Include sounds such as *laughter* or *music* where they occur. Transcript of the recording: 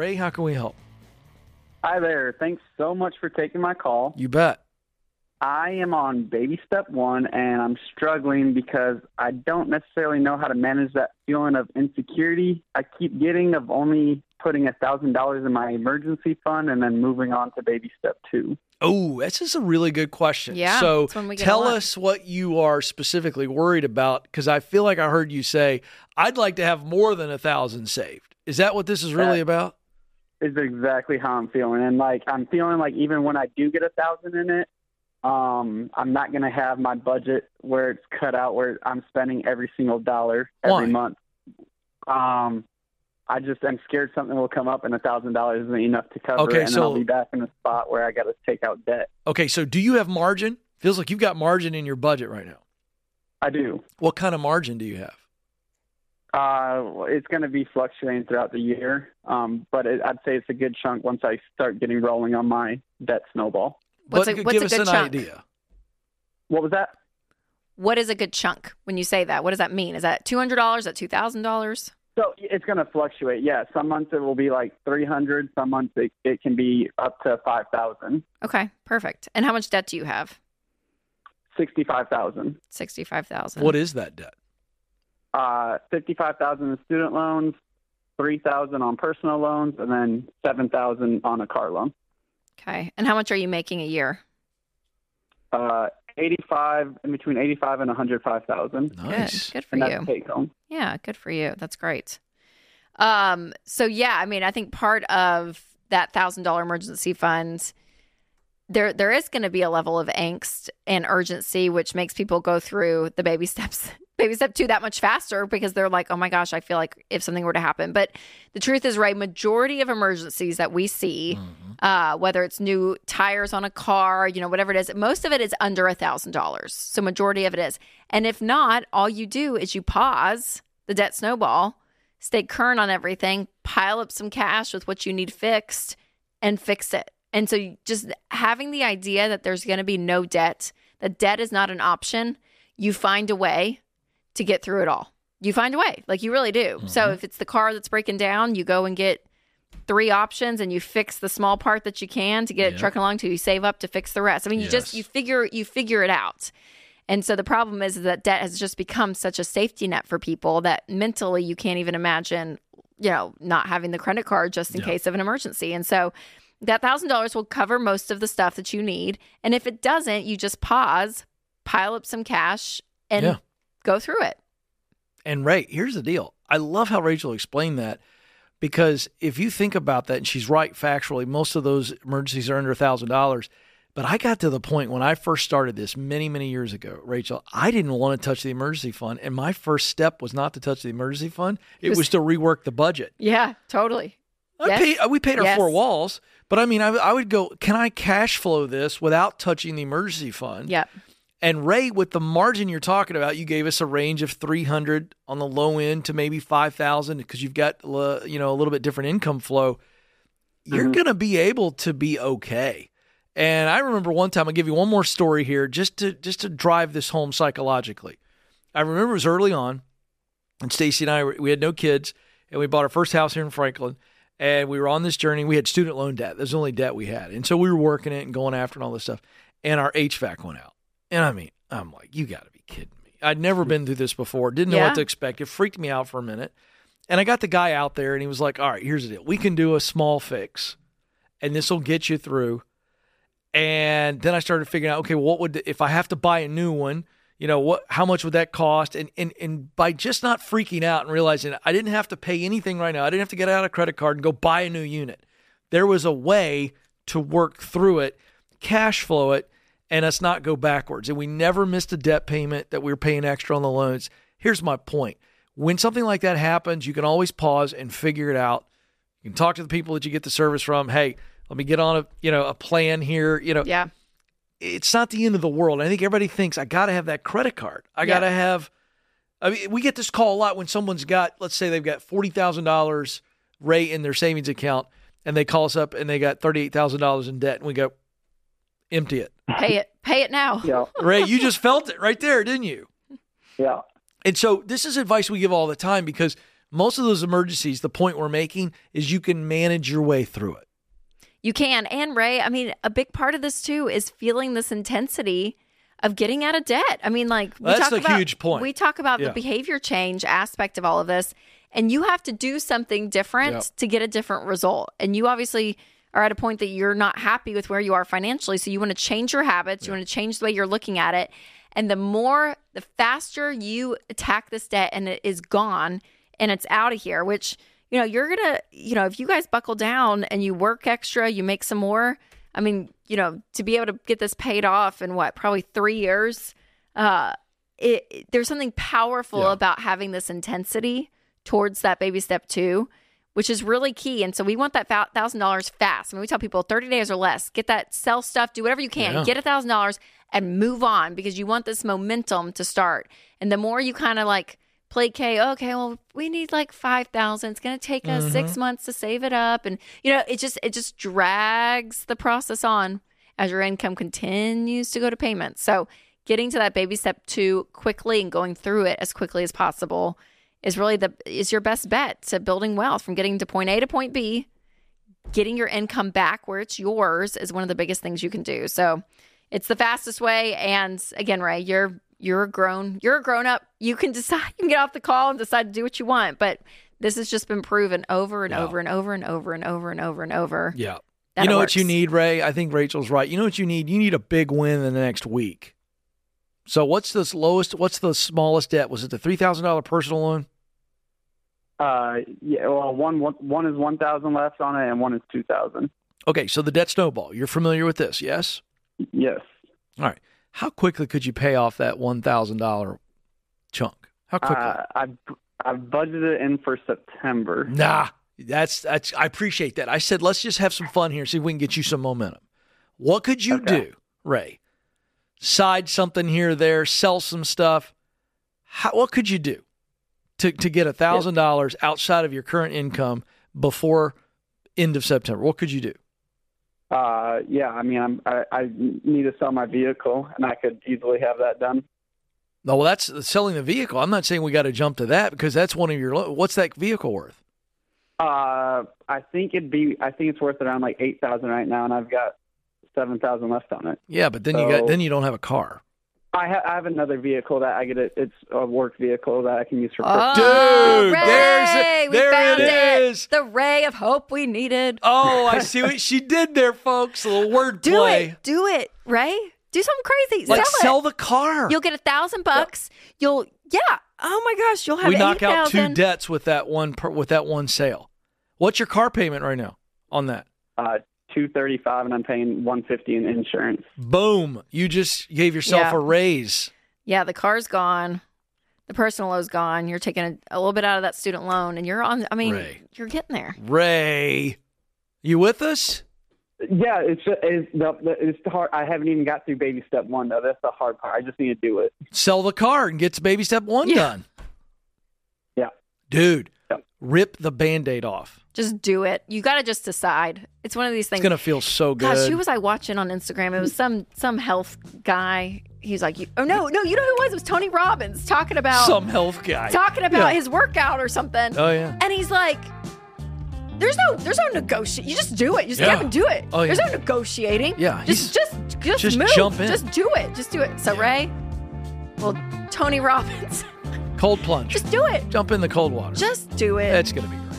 Ray, how can we help? Hi there. Thanks so much for taking my call. You bet. I am on baby step one and I'm struggling because I don't necessarily know how to manage that feeling of insecurity I keep getting of only putting a thousand dollars in my emergency fund and then moving on to baby step two. Oh, this is a really good question. Yeah, So that's when we get tell us what you are specifically worried about because I feel like I heard you say, I'd like to have more than a thousand saved. Is that what this is really That- about? Is exactly how I'm feeling. And like I'm feeling like even when I do get a thousand in it, um, I'm not gonna have my budget where it's cut out where I'm spending every single dollar every Why? month. Um I just I'm scared something will come up and a thousand dollars isn't enough to cover Okay, it, and then I'll so- be back in a spot where I got to take out debt. Okay, so do you have margin? Feels like you've got margin in your budget right now. I do. What kind of margin do you have? Uh, it's going to be fluctuating throughout the year, um, but it, I'd say it's a good chunk once I start getting rolling on my debt snowball. What's but a- what's give a us good an chunk? idea. What was that? What is a good chunk when you say that? What does that mean? Is that two hundred dollars? Is that two thousand dollars? So it's going to fluctuate. Yeah, some months it will be like three hundred. Some months it, it can be up to five thousand. Okay, perfect. And how much debt do you have? Sixty-five thousand. Sixty-five thousand. What is that debt? Uh, fifty-five thousand in student loans, three thousand on personal loans, and then seven thousand on a car loan. Okay. And how much are you making a year? Uh, eighty-five in between eighty-five and one hundred five thousand. Nice. Good. Good for And you. that's take home. Yeah, good for you. That's great. Um, so yeah, I mean, I think part of that thousand dollar emergency fund, there there is going to be a level of angst and urgency, which makes people go through the baby *laughs* steps, baby step two that much faster because they're like, oh my gosh, I feel like if something were to happen. But the truth is, right, majority of emergencies that we see, uh, whether it's new tires on a car, you know, whatever it is, most of it is under a thousand dollars. So majority of it is. And if not, all you do is you pause the debt snowball, stay current on everything, pile up some cash with what you need fixed, and fix it. And so just having the idea that there's going to be no debt, that debt is not an option, you find a way to get through it all. You find a way, like you really do. So mm-hmm. if it's the car that's breaking down, you go and get three options and you fix the small part that you can to get it Yep. trucking along till you save up to fix the rest. I mean, you just you figure you figure it out. And so the problem is that debt has just become such a safety net for people that mentally you can't even imagine, you know, not having the credit card just in Yeah. case of an emergency. And so that thousand dollars will cover most of the stuff that you need. And if it doesn't, you just pause, pile up some cash, and Yeah. go through it. And Ray, here's the deal. I love how Rachel explained that because if you think about that, and she's right factually, most of those emergencies are under a thousand dollars. But I got to the point when I first started this many, many years ago, Rachel, I didn't want to touch the emergency fund. And my first step was not to touch the emergency fund. It was- was to rework the budget. Yeah, totally. Yes. paid, we paid our Yes. four walls, but I mean, I, I would go, can I cash flow this without touching the emergency fund? Yep. And Ray, with the margin you're talking about, you gave us a range of 300 on the low end to maybe 5,000 because you've got uh, you know a little bit different income flow. You're Mhm. going to be able to be okay. And I remember one time I'll give you one more story here just to just to drive this home psychologically. I remember it was early on, and Stacy and I we had no kids, and we bought our first house here in Franklin, and we were on this journey. We had student loan debt. That's the only debt we had, and so we were working it and going after and all this stuff. And our HVAC went out, and I mean, I'm like, you got to be kidding me! I'd never been through this before. Didn't know Yeah. what to expect. It freaked me out for a minute. And I got the guy out there, and he was like, "All right, here's the deal. We can do a small fix, and this will get you through." And then I started figuring out, okay, what would if I have to buy a new one? You know what? How much would that cost? And and and by just not freaking out and realizing I didn't have to pay anything right now, I didn't have to get out a credit card and go buy a new unit. There was a way to work through it, cash flow it, and us not go backwards. And we never missed a debt payment that we were paying extra on the loans. Here's my point: when something like that happens, you can always pause and figure it out. You can talk to the people that you get the service from. Hey, let me get on a you know a plan here. You know, Yeah. It's not the end of the world. I think everybody thinks I got to have that credit card. I Yeah. got to have. I mean, we get this call a lot when someone's got, let's say they've got forty thousand dollars rate in their savings account, and they call us up and they got thirty eight thousand dollars in debt, and we go, empty it. Pay it. Pay it now. Yeah, *laughs* Ray, you just felt it right there, didn't you? yeah. And so this is advice we give all the time because most of those emergencies, the point we're making is you can manage your way through it. You can. And Ray, I mean, a big part of this too is feeling this intensity of getting out of debt. I mean, like we That's talk a about, huge point. We talk about Yeah. the behavior change aspect of all of this, and you have to do something different Yep. to get a different result. And you obviously are at a point that you're not happy with where you are financially, so you want to change your habits. You want to change the way you're looking at it. And the more, the faster you attack this debt and it is gone and it's out of here, which, you know, you're going to, you know, if you guys buckle down and you work extra, you make some more. I mean, you know, to be able to get this paid off in what, probably three years, uh, it, it- there's something powerful Yeah. about having this intensity towards that baby step two, which is really key. And so we want that thousand dollars fast. I mean, we tell people 30 days or less, get that sell stuff, do whatever you can, Yeah. get a thousand dollars and move on because you want this momentum to start. And the more you kind of like placate, okay, well, we need like 5,000. It's going to take us six mm-hmm. months to save it up. And, you know, it just, it just drags the process on as your income continues to go to payments. So getting to that baby step two quickly and going through it as quickly as possible is really the is your best bet to building wealth from getting to point A to point B. Getting your income back where it's yours is one of the biggest things you can do. So it's the fastest way. And again, Ray, you're you're a grown you're a grown up. You can decide you can get off the call and decide to do what you want. But this has just been proven over and Yeah. over and over and over and over and over and over. Yeah. that you it know what you need, Ray? I think Rachel's right. You know what you need? You need a big win in the next week. So what's the lowest? What's the smallest debt? Was it the three thousand dollar personal loan? Uh, yeah. Well, one one, one is one thousand left on it, and one is two thousand. Okay, so the debt snowball. You're familiar with this, yes? Yes. All right. How quickly could you pay off that one thousand dollar chunk? How quickly? Uh, I I budgeted it in for September. Nah, that's that's. I appreciate that. I said let's just have some fun here, see if we can get you some momentum. What could you Okay. do, Ray? Side something here or there, sell some stuff. How, what could you do to to get a thousand dollars outside of your current income before end of September? What could you do? Uh, yeah. I mean, I'm, I I need to sell my vehicle, and I could easily have that done. No, well, that's selling the vehicle. I'm not saying we got to jump to that because that's one of your. What's that vehicle worth? Uh, I think it'd be. I think it's worth around like eight thousand right now, and I've got seven thousand left on it. Yeah, but then you got then you don't have a car. I, ha- I have another vehicle that I get. It. It's a work vehicle that I can use for. Oh, Dude, Ray, there's it. we There found it is. The ray of hope we needed. Oh, I *laughs* see what she did there, folks. A little word Do play. it. Do it, Ray. Do something crazy. Like sell, sell it. the car. You'll get a thousand bucks. You'll yeah. Oh my gosh, you'll have we knock out two debts with that one per, with that one sale. What's your car payment right now on that? Uh, two thirty five, and I'm paying one fifty in insurance. Boom! You just gave yourself Yeah. a raise. Yeah, the car's gone. The personal loan's gone. You're taking a, a little bit out of that student loan, and you're on. I mean, Ray. you're getting there. Ray, you with us? Yeah, it's it's the, the it's the hard. I haven't even got through baby step one though. That's the hard part. I just need to do it. Sell the car and get to baby step one Yeah. done. Yeah. Dude, Yep. rip the band-aid off. Just do it. You got to just decide. It's one of these things. It's gonna feel so good. Gosh, who was I watching on Instagram? It was some some health guy. He's like, oh no, no, you know who it was? It was Tony Robbins talking about Some health guy. talking about Yeah. his workout or something. Oh yeah. And he's like, "There's no, there's no negotiate. You just do it. You just Yeah. get up and do it. Oh, yeah. There's no negotiating. Yeah, just, just, just, just move. jump in. Just do it. Just do it. So Yeah. Ray, well, Tony Robbins, *laughs* Cold plunge. just do it. Jump in the cold water. Just do it. It's gonna be great.